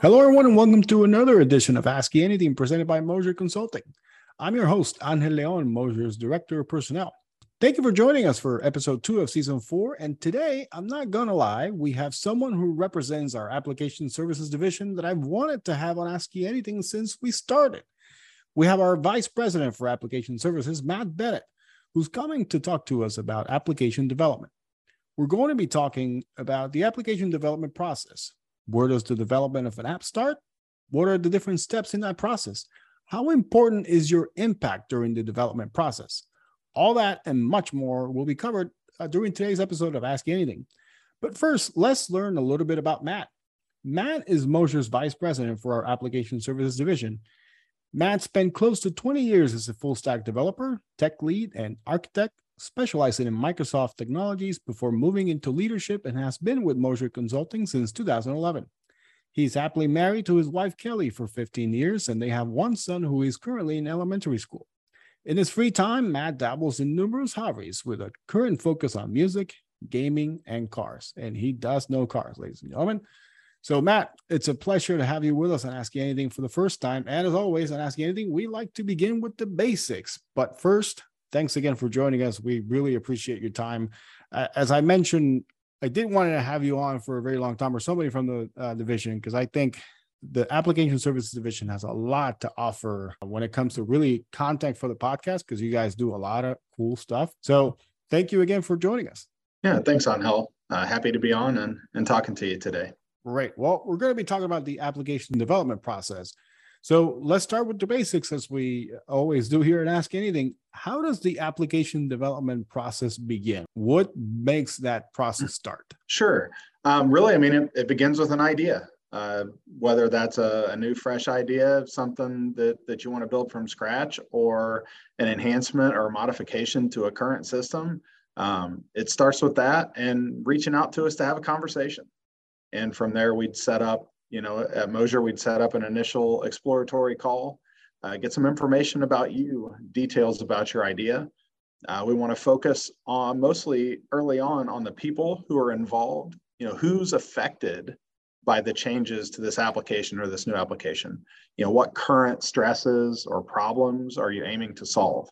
Hello, everyone, and welcome to another edition of Ask Anything presented by Moser Consulting. I'm your host, Angel Leon, Moser's Director of Personnel. Thank you for joining us for episode two of season four. And today, I'm not going to lie, we have someone who represents our application services division that I've wanted to have on Ask Anything since we started. We have our Vice President for Application Services, Matt Bennett, who's coming to talk to us about application development. We're going to be talking about the application development process, where does the development of an app start? What are the different steps in that process? How important is your impact during the development process? All that and much more will be covered uh, during today's episode of Ask Anything. But first, let's learn a little bit about Matt. Matt is Moser's vice president for our application services division. Matt spent close to 20 years as a full stack developer, tech lead, and architect, specializing in Microsoft technologies before moving into leadership and has been with Moser Consulting since 2011. He's happily married to his wife Kelly for 15 years, and they have one son who is currently in elementary school. In his free time, Matt dabbles in numerous hobbies with a current focus on music, gaming, and cars. And he does know cars, ladies and gentlemen. So, Matt, it's a pleasure to have you with us on Ask you Anything for the first time. And as always, on Ask you Anything, we like to begin with the basics. But first, thanks again for joining us. We really appreciate your time. Uh, as I mentioned, I did want to have you on for a very long time, or somebody from the uh, division, because I think the application services division has a lot to offer when it comes to really content for the podcast, because you guys do a lot of cool stuff. So thank you again for joining us. Yeah, thanks, Angel. Uh, happy to be on and, and talking to you today. Great. Well, we're going to be talking about the application development process. So let's start with the basics as we always do here and Ask Anything. How does the application development process begin? What makes that process start? Sure. Um, really, I mean, it, it, begins with an idea. Uh, whether that's a, a, new, fresh idea, something that, that you want to build from scratch, or an enhancement or modification to a current system, um, it starts with that and reaching out to us to have a conversation. And from there, we'd set up you know, at Moser, we'd set up an initial exploratory call, uh, get some information about you, details about your idea. Uh, we want to focus on mostly early on on the people who are involved, you know, who's affected by the changes to this application or this new application. You know, what current stresses or problems are you aiming to solve?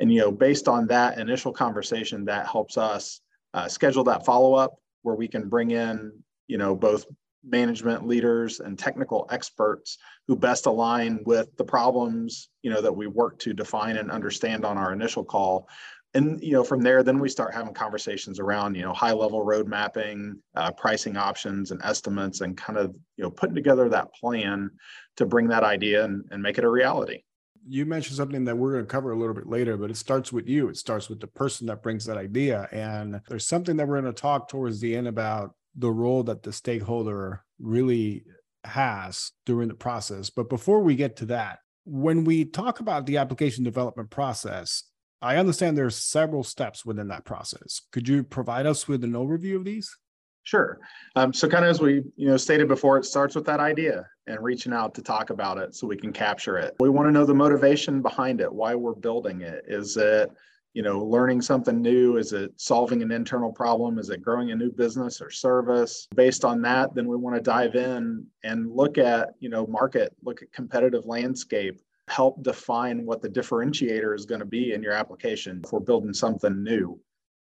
And, you know, based on that initial conversation, that helps us uh, schedule that follow up where we can bring in, you know, both management leaders and technical experts who best align with the problems you know that we work to define and understand on our initial call and you know from there then we start having conversations around you know high level road mapping uh, pricing options and estimates and kind of you know putting together that plan to bring that idea and, and make it a reality you mentioned something that we're going to cover a little bit later, but it starts with you. It starts with the person that brings that idea. And there's something that we're going to talk towards the end about the role that the stakeholder really has during the process. But before we get to that, when we talk about the application development process, I understand there's several steps within that process. Could you provide us with an overview of these? Sure. Um, so, kind of as we you know stated before, it starts with that idea and reaching out to talk about it so we can capture it. We want to know the motivation behind it, why we're building it. Is it you know learning something new? Is it solving an internal problem? Is it growing a new business or service? Based on that then we want to dive in and look at you know market look at competitive landscape help define what the differentiator is going to be in your application for building something new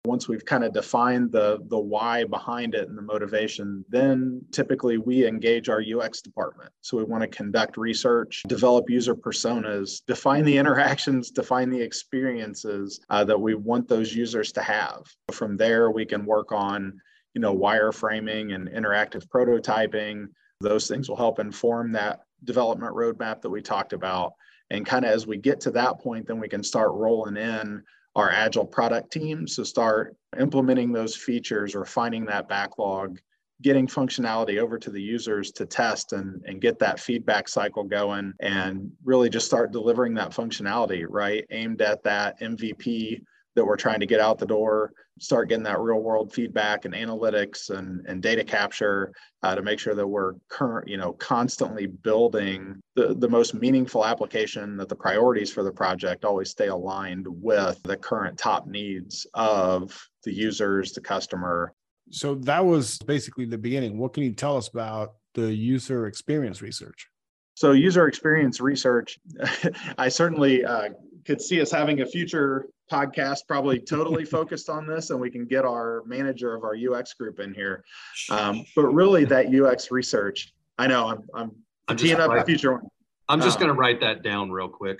once we've kind of defined the the why behind it and the motivation then typically we engage our ux department. So we want to conduct research develop user personas define the interactions define the experiences uh, that we want those users to have. From there we can work on you know wireframing and interactive prototyping. Those things will help inform that development roadmap that we talked about. And kind of as we get to that point then we can start rolling in our agile product teams to start implementing those features, refining that backlog, getting functionality over to the users to test and, and get that feedback cycle going and really just start delivering that functionality, right? Aimed at that MVP that we're trying to get out the door, start getting that real world feedback and analytics and, and data capture uh, to make sure that we're current, you know, constantly building the, the most meaningful application that the priorities for the project always stay aligned with the current top needs of the users, the customer. So that was basically the beginning. What can you tell us about the user experience research? So, user experience research, I certainly uh, could see us having a future podcast probably totally focused on this, and we can get our manager of our UX group in here. Um, but really, that UX research, I know I'm I'm, I'm teeing up a future one. I'm just um, going to write that down real quick.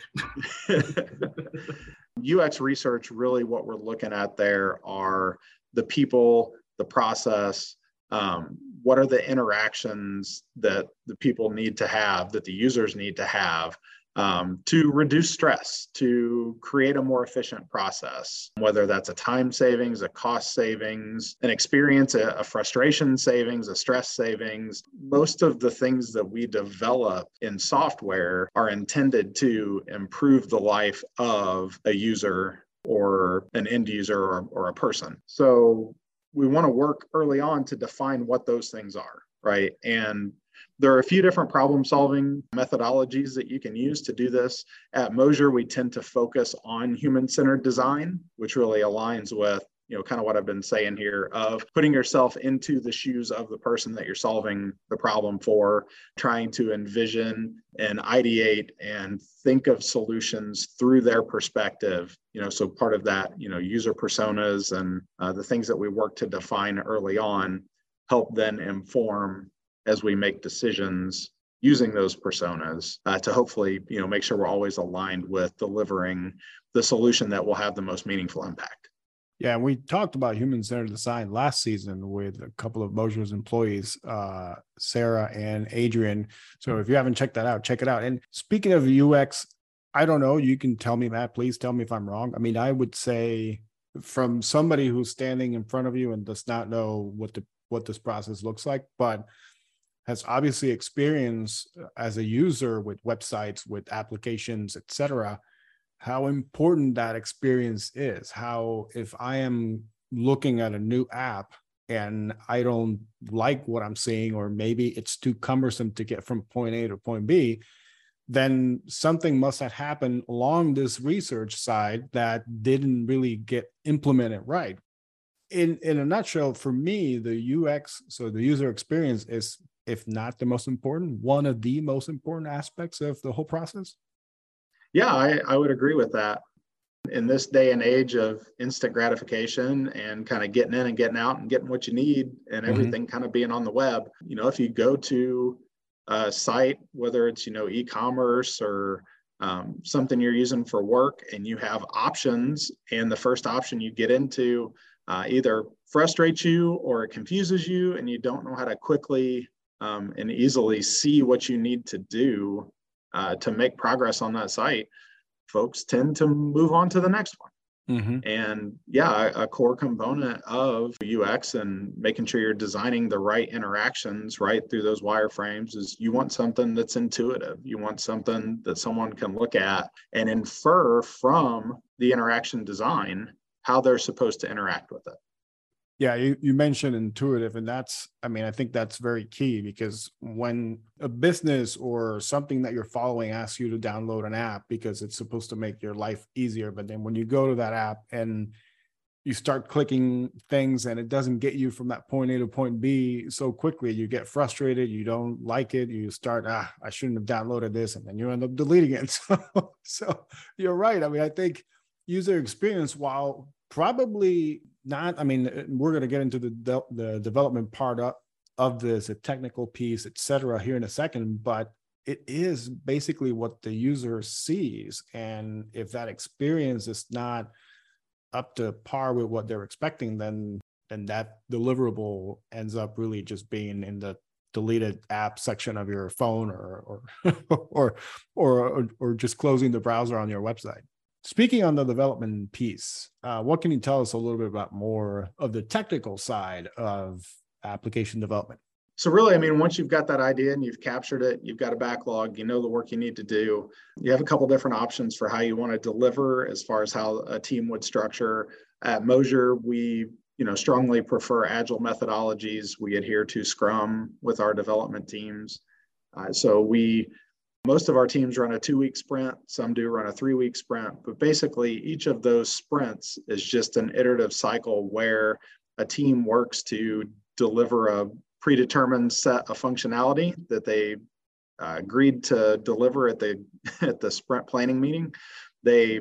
UX research, really, what we're looking at there are the people, the process, um, what are the interactions that the people need to have, that the users need to have um, to reduce stress, to create a more efficient process, whether that's a time savings, a cost savings, an experience, a, a, frustration savings, a stress savings. Most of the things that we develop in software are intended to improve the life of a user or an end user or, or a person. So we want to work early on to define what those things are, right? And there are a few different problem solving methodologies that you can use to do this. At Moser, we tend to focus on human centered design, which really aligns with you know kind of what i've been saying here of putting yourself into the shoes of the person that you're solving the problem for trying to envision and ideate and think of solutions through their perspective you know so part of that you know user personas and uh, the things that we work to define early on help then inform as we make decisions using those personas uh, to hopefully you know make sure we're always aligned with delivering the solution that will have the most meaningful impact. Yeah we talked about human centered design last season with a couple of Moser's employees uh, sarah and adrian. So if you haven't checked that out check it out. And speaking of ux i don't know you can tell me matt please tell me if i'm wrong. I mean i would say from somebody who's standing in front of you and does not know what the what this process looks like but has obviously experience uh, as a user with websites, with applications, etc., how important that experience is. How if I am looking at a new app and I don't like what I'm seeing, or maybe it's too cumbersome to get from point A to point B, then something must have happened along this research side that didn't really get implemented right. In in a nutshell, for me, the UX, so the user experience is if not the most important, one of the most important aspects of the whole process? Yeah, I, I would agree with that. In this day and age of instant gratification and kind of getting in and getting out and getting what you need and mm-hmm. everything mm-hmm. kind of being on the web, you know, if you go to a site, whether it's, you know, e commerce or um, something you're using for work and you have options, and the first option you get into uh, either frustrates you or it confuses you and you don't know how to quickly um, and easily see what you need to do uh, to make progress on that site, folks tend to move on to the next one. Mm-hmm. And yeah, a, a, core component of UX and making sure you're designing the right interactions right through those wireframes is you want something that's intuitive. You want something that someone can look at and infer from the interaction design how they're supposed to interact with it. Yeah, you, you mentioned intuitive, and that's, I mean, I think that's very key because when a business or something that you're following asks you to download an app because it's supposed to make your life easier, but then when you go to that app and you start clicking things and it doesn't get you from that point A to point B so quickly, you get frustrated, you don't like it, you start, ah, I shouldn't have downloaded this, and then you end up deleting it. So, so you're right. I mean, I think user experience, while probably not i mean we're going to get into the de- the development part of, of this technical piece etc here in a second but it is basically what the user sees. And if that experience is not up to par with what they're expecting then then that deliverable ends up really just being in the deleted app section of your phone or or or or, or just closing the browser on your website Speaking on the development piece, uh, what can you tell us a little bit about more of the technical side of application development? So really, I mean, once you've got that idea and you've captured it, you've got a backlog, you know the work you need to do. You have a couple different options for how you want to deliver as far as how a team would structure. At Moser, we you know strongly prefer agile methodologies. We adhere to Scrum with our development teams. Uh, so we most of our teams run a two week sprint, some do run a three week sprint, but basically each of those sprints is just an iterative cycle where a team works to deliver a, predetermined set of functionality that they uh, agreed to deliver at the at the sprint planning meeting. They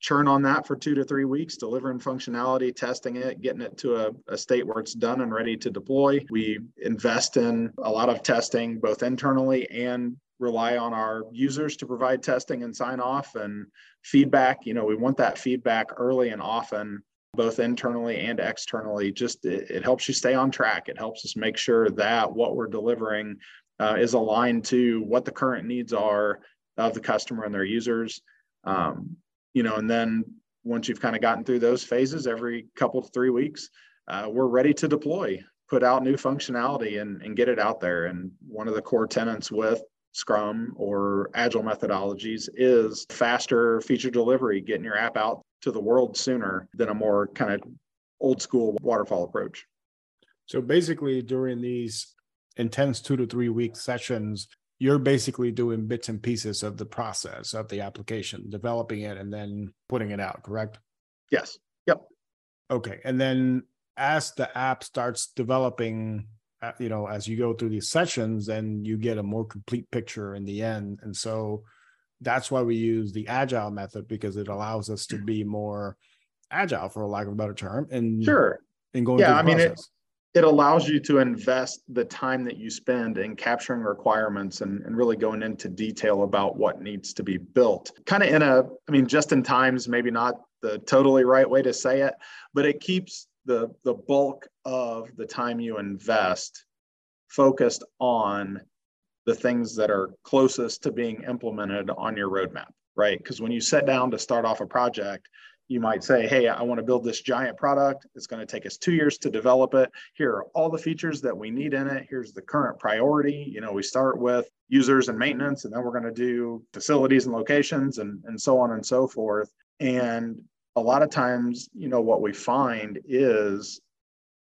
churn on that for two to three weeks, delivering functionality, testing it, getting it to a, a, state where it's done and ready to deploy. We invest in a lot of testing, both internally and rely on our users to provide testing and sign off and feedback. You know, we want that feedback early and often, both internally and externally. Just it, it helps you stay on track. It helps us make sure that what we're delivering uh, is aligned to what the current needs are of the customer and their users. Um, you know, and then once you've kind of gotten through those phases every couple three weeks, uh, we're ready to deploy, put out new functionality and, and get it out there. And one of the core tenants with Scrum or Agile methodologies is faster feature delivery, getting your app out to the world sooner than a more kind of old school waterfall approach. So basically, during these intense two to three week sessions, you're basically doing bits and pieces of the process of the application, developing it and then putting it out, correct? Yes. Yep. Okay. And then as the app starts developing, you know, as you go through these sessions, then you get a more complete picture in the end. And so that's why we use the agile method because it allows us to be more agile, for a lack of a better term. And sure. and going yeah, I mean, it, it allows you to invest the time that you spend in capturing requirements and, and really going into detail about what needs to be built. Kind of in a, I mean, just in times, maybe not the totally right way to say it, but it keeps the, the bulk of the time you invest focused on the things that are closest to being implemented on your roadmap, right? Because when you sit down to start off a project, you might say, hey, I want to build this giant product. It's going to take us two years to develop it. Here are all the features that we need in it. Here's the current priority. You know, we start with users and maintenance, and then we're going to do facilities and locations and, and so on and so forth. And a lot of times, you know, what we find is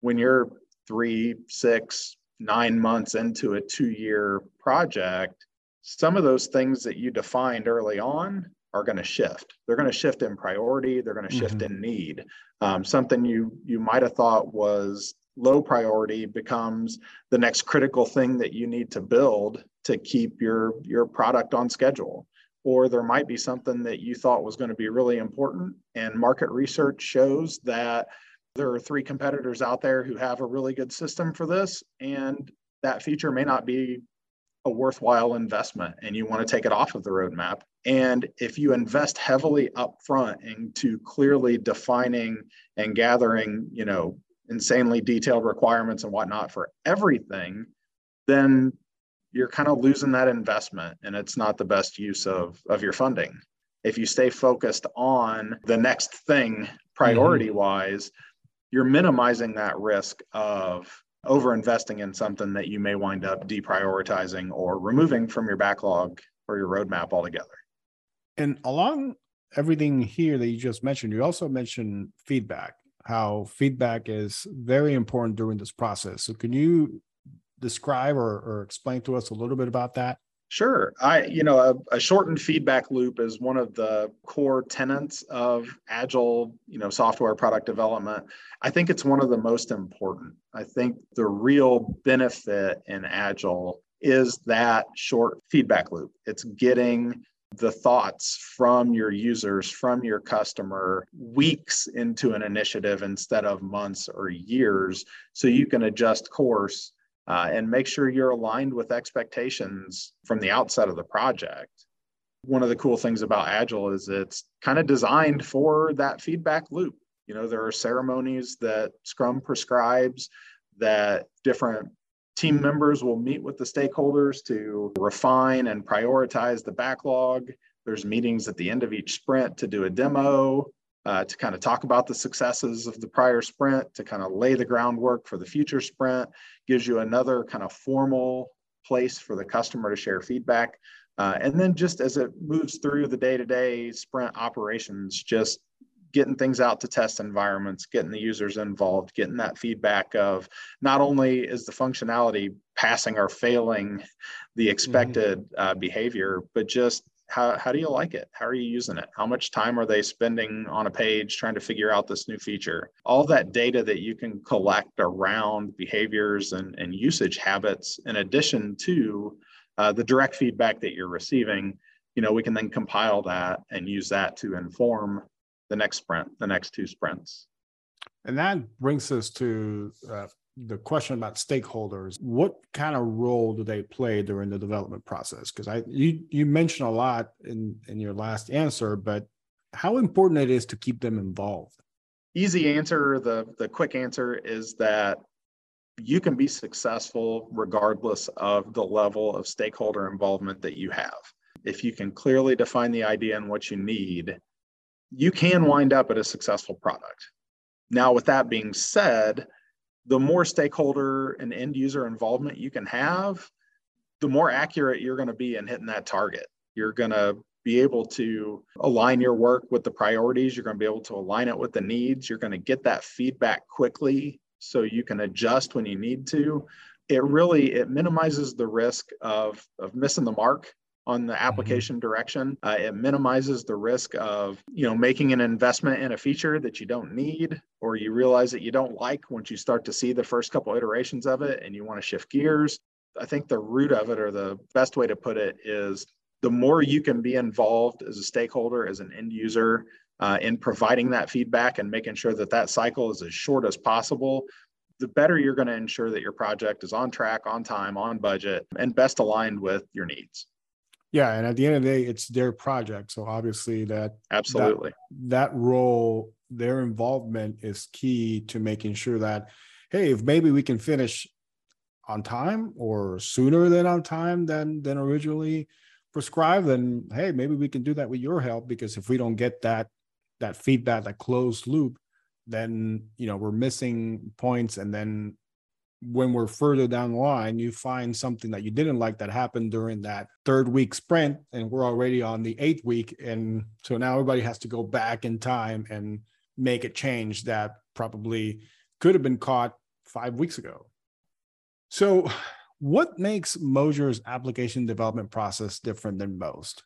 when you're three, six, nine months into a two year project, some of those things that you defined early on are going to shift. They're going to shift in priority. They're going to shift mm-hmm. in need. Um, something you you might have thought was low priority becomes the next critical thing that you need to build to keep your your product on schedule. Or there might be something that you thought was going to be really important, and market research shows that there are three competitors out there who have a really good system for this, and that feature may not be a worthwhile investment and you want to take it off of the roadmap. And if you invest heavily upfront into clearly defining and gathering, you know, insanely detailed requirements and whatnot for everything, then you're kind of losing that investment and it's not the best use of, of your funding. If you stay focused on the next thing priority wise, you're minimizing that risk of over investing in something that you may wind up deprioritizing or removing from your backlog or your roadmap altogether. And along everything here that you just mentioned, you also mentioned feedback, how feedback is very important during this process. So, can you describe or, or explain to us a little bit about that? Sure. I, you know, a, a, shortened feedback loop is one of the core tenets of agile, you know, software product development. I think it's one of the most important. I think the real benefit in agile is that short feedback loop. It's getting the thoughts from your users, from your customer, weeks into an initiative instead of months or years, so you can adjust course uh, and make sure you're aligned with expectations from the outset of the project. One of the cool things about Agile is it's kind of designed for that feedback loop. You know, there are ceremonies that Scrum prescribes that different team members will meet with the stakeholders to refine and prioritize the backlog. There's meetings at the end of each sprint to do a demo uh, to kind of talk about the successes of the prior sprint, to kind of lay the groundwork for the future sprint, gives you another kind of formal place for the customer to share feedback. Uh, and then just as it moves through the day-to-day sprint operations, just getting things out to test environments, getting the users involved, getting that feedback of not only is the functionality passing or failing the expected mm-hmm. uh, behavior, but just how, how do you like it? How are you using it? How much time are they spending on a page trying to figure out this new feature? All that data that you can collect around behaviors and, and usage habits, in addition to uh, the direct feedback that you're receiving, you know, we can then compile that and use that to inform the next sprint, the next two sprints. And that brings us to uh, the question about stakeholders what kind of role do they play during the development process? Because i you you mentioned a lot in in your last answer but how important it is to keep them involved? Easy answer. The the quick answer is that you can be successful regardless of the level of stakeholder involvement that you have. If you can clearly define the idea and what you need you can wind up at a successful product. Now with that being said the more stakeholder and end user involvement you can have, the more accurate you're going to be in hitting that target. You're going to be able to align your work with the priorities. You're going to be able to align it with the needs. You're going to get that feedback quickly so you can adjust when you need to. It really it minimizes the risk of, of missing the mark on the mm-hmm. application direction. Uh, it minimizes the risk of you know making an investment in a feature that you don't need or you realize that you don't like once you start to see the first couple iterations of it and you want to shift gears. I think the root of it or the best way to put it is the more you can be involved as a stakeholder, as an end user, uh, in providing that feedback and making sure that that cycle is as short as possible, the better you're going to ensure that your project is on track, on time, on budget, and best aligned with your needs. Yeah, and at the end of the day, it's their project. So obviously that absolutely that, that role, their involvement is key to making sure that, hey, if maybe we can finish on time or sooner than on time than than originally prescribed, then hey, maybe we can do that with your help. Because if we don't get that that feedback, that closed loop, then you know we're missing points, and then when we're further down the line, you find something that you didn't like that happened during that third week sprint, and we're already on the eighth week. And so now everybody has to go back in time and make a change that probably could have been caught five weeks ago. So, what makes Moser's application development process different than most?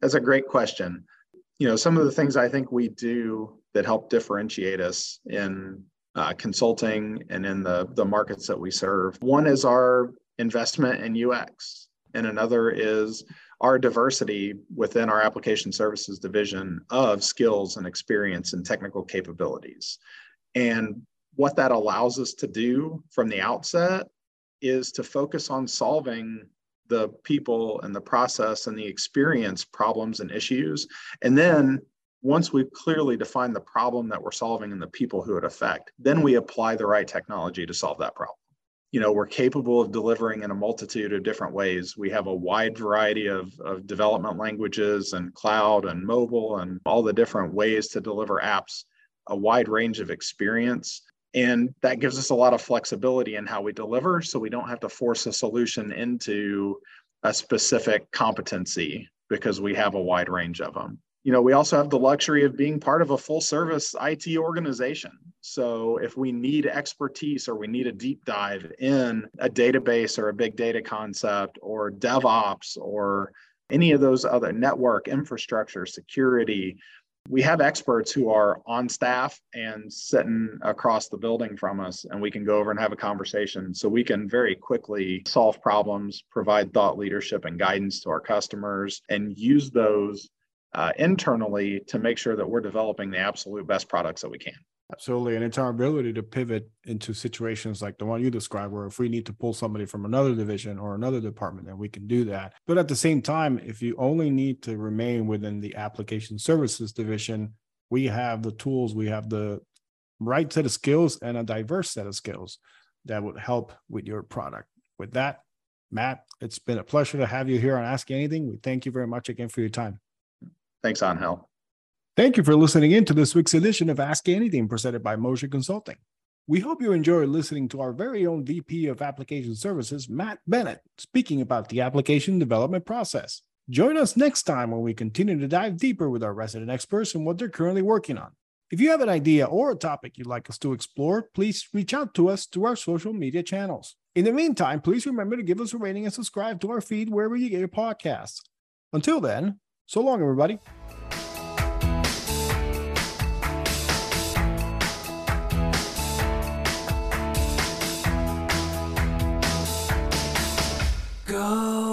That's a great question. You know, some of the things I think we do that help differentiate us in uh, consulting and in the, the markets that we serve. One is our investment in UX, and another is our diversity within our application services division of skills and experience and technical capabilities. And what that allows us to do from the outset is to focus on solving the people and the process and the experience problems and issues. And then once we've clearly defined the problem that we're solving and the people who it affect, then we apply the right technology to solve that problem. You know, we're capable of delivering in a multitude of different ways. We have a wide variety of, of development languages and cloud and mobile and all the different ways to deliver apps, a wide range of experience. And that gives us a lot of flexibility in how we deliver. So we don't have to force a solution into a specific competency because we have a wide range of them you know, we also have the luxury of being part of a full service IT organization. So if we need expertise or we need a deep dive in a database or a big data concept or DevOps or any of those other network infrastructure, security, we have experts who are on staff and sitting across the building from us, and we can go over and have a conversation. So we can very quickly solve problems, provide thought leadership and guidance to our customers, and use those uh, internally to make sure that we're developing the absolute best products that we can. Absolutely. And it's our ability to pivot into situations like the one you described, where if we need to pull somebody from another division or another department, then we can do that. But at the same time, if you only need to remain within the application services division, we have the tools, we have the right set of skills and a diverse set of skills that would help with your product. With that, Matt, it's been a pleasure to have you here on Ask Anything. We thank you very much again for your time. Thanks, Angel. Thank you for listening in to this week's edition of Ask Anything presented by Moser Consulting. We hope you enjoyed listening to our very own VP of Application Services, Matt Bennett, speaking about the application development process. Join us next time when we continue to dive deeper with our resident experts and what they're currently working on. If you have an idea or a topic you'd like us to explore, please reach out to us through our social media channels. In the meantime, please remember to give us a rating and subscribe to our feed wherever you get your podcasts. Until then, so long, everybody. Go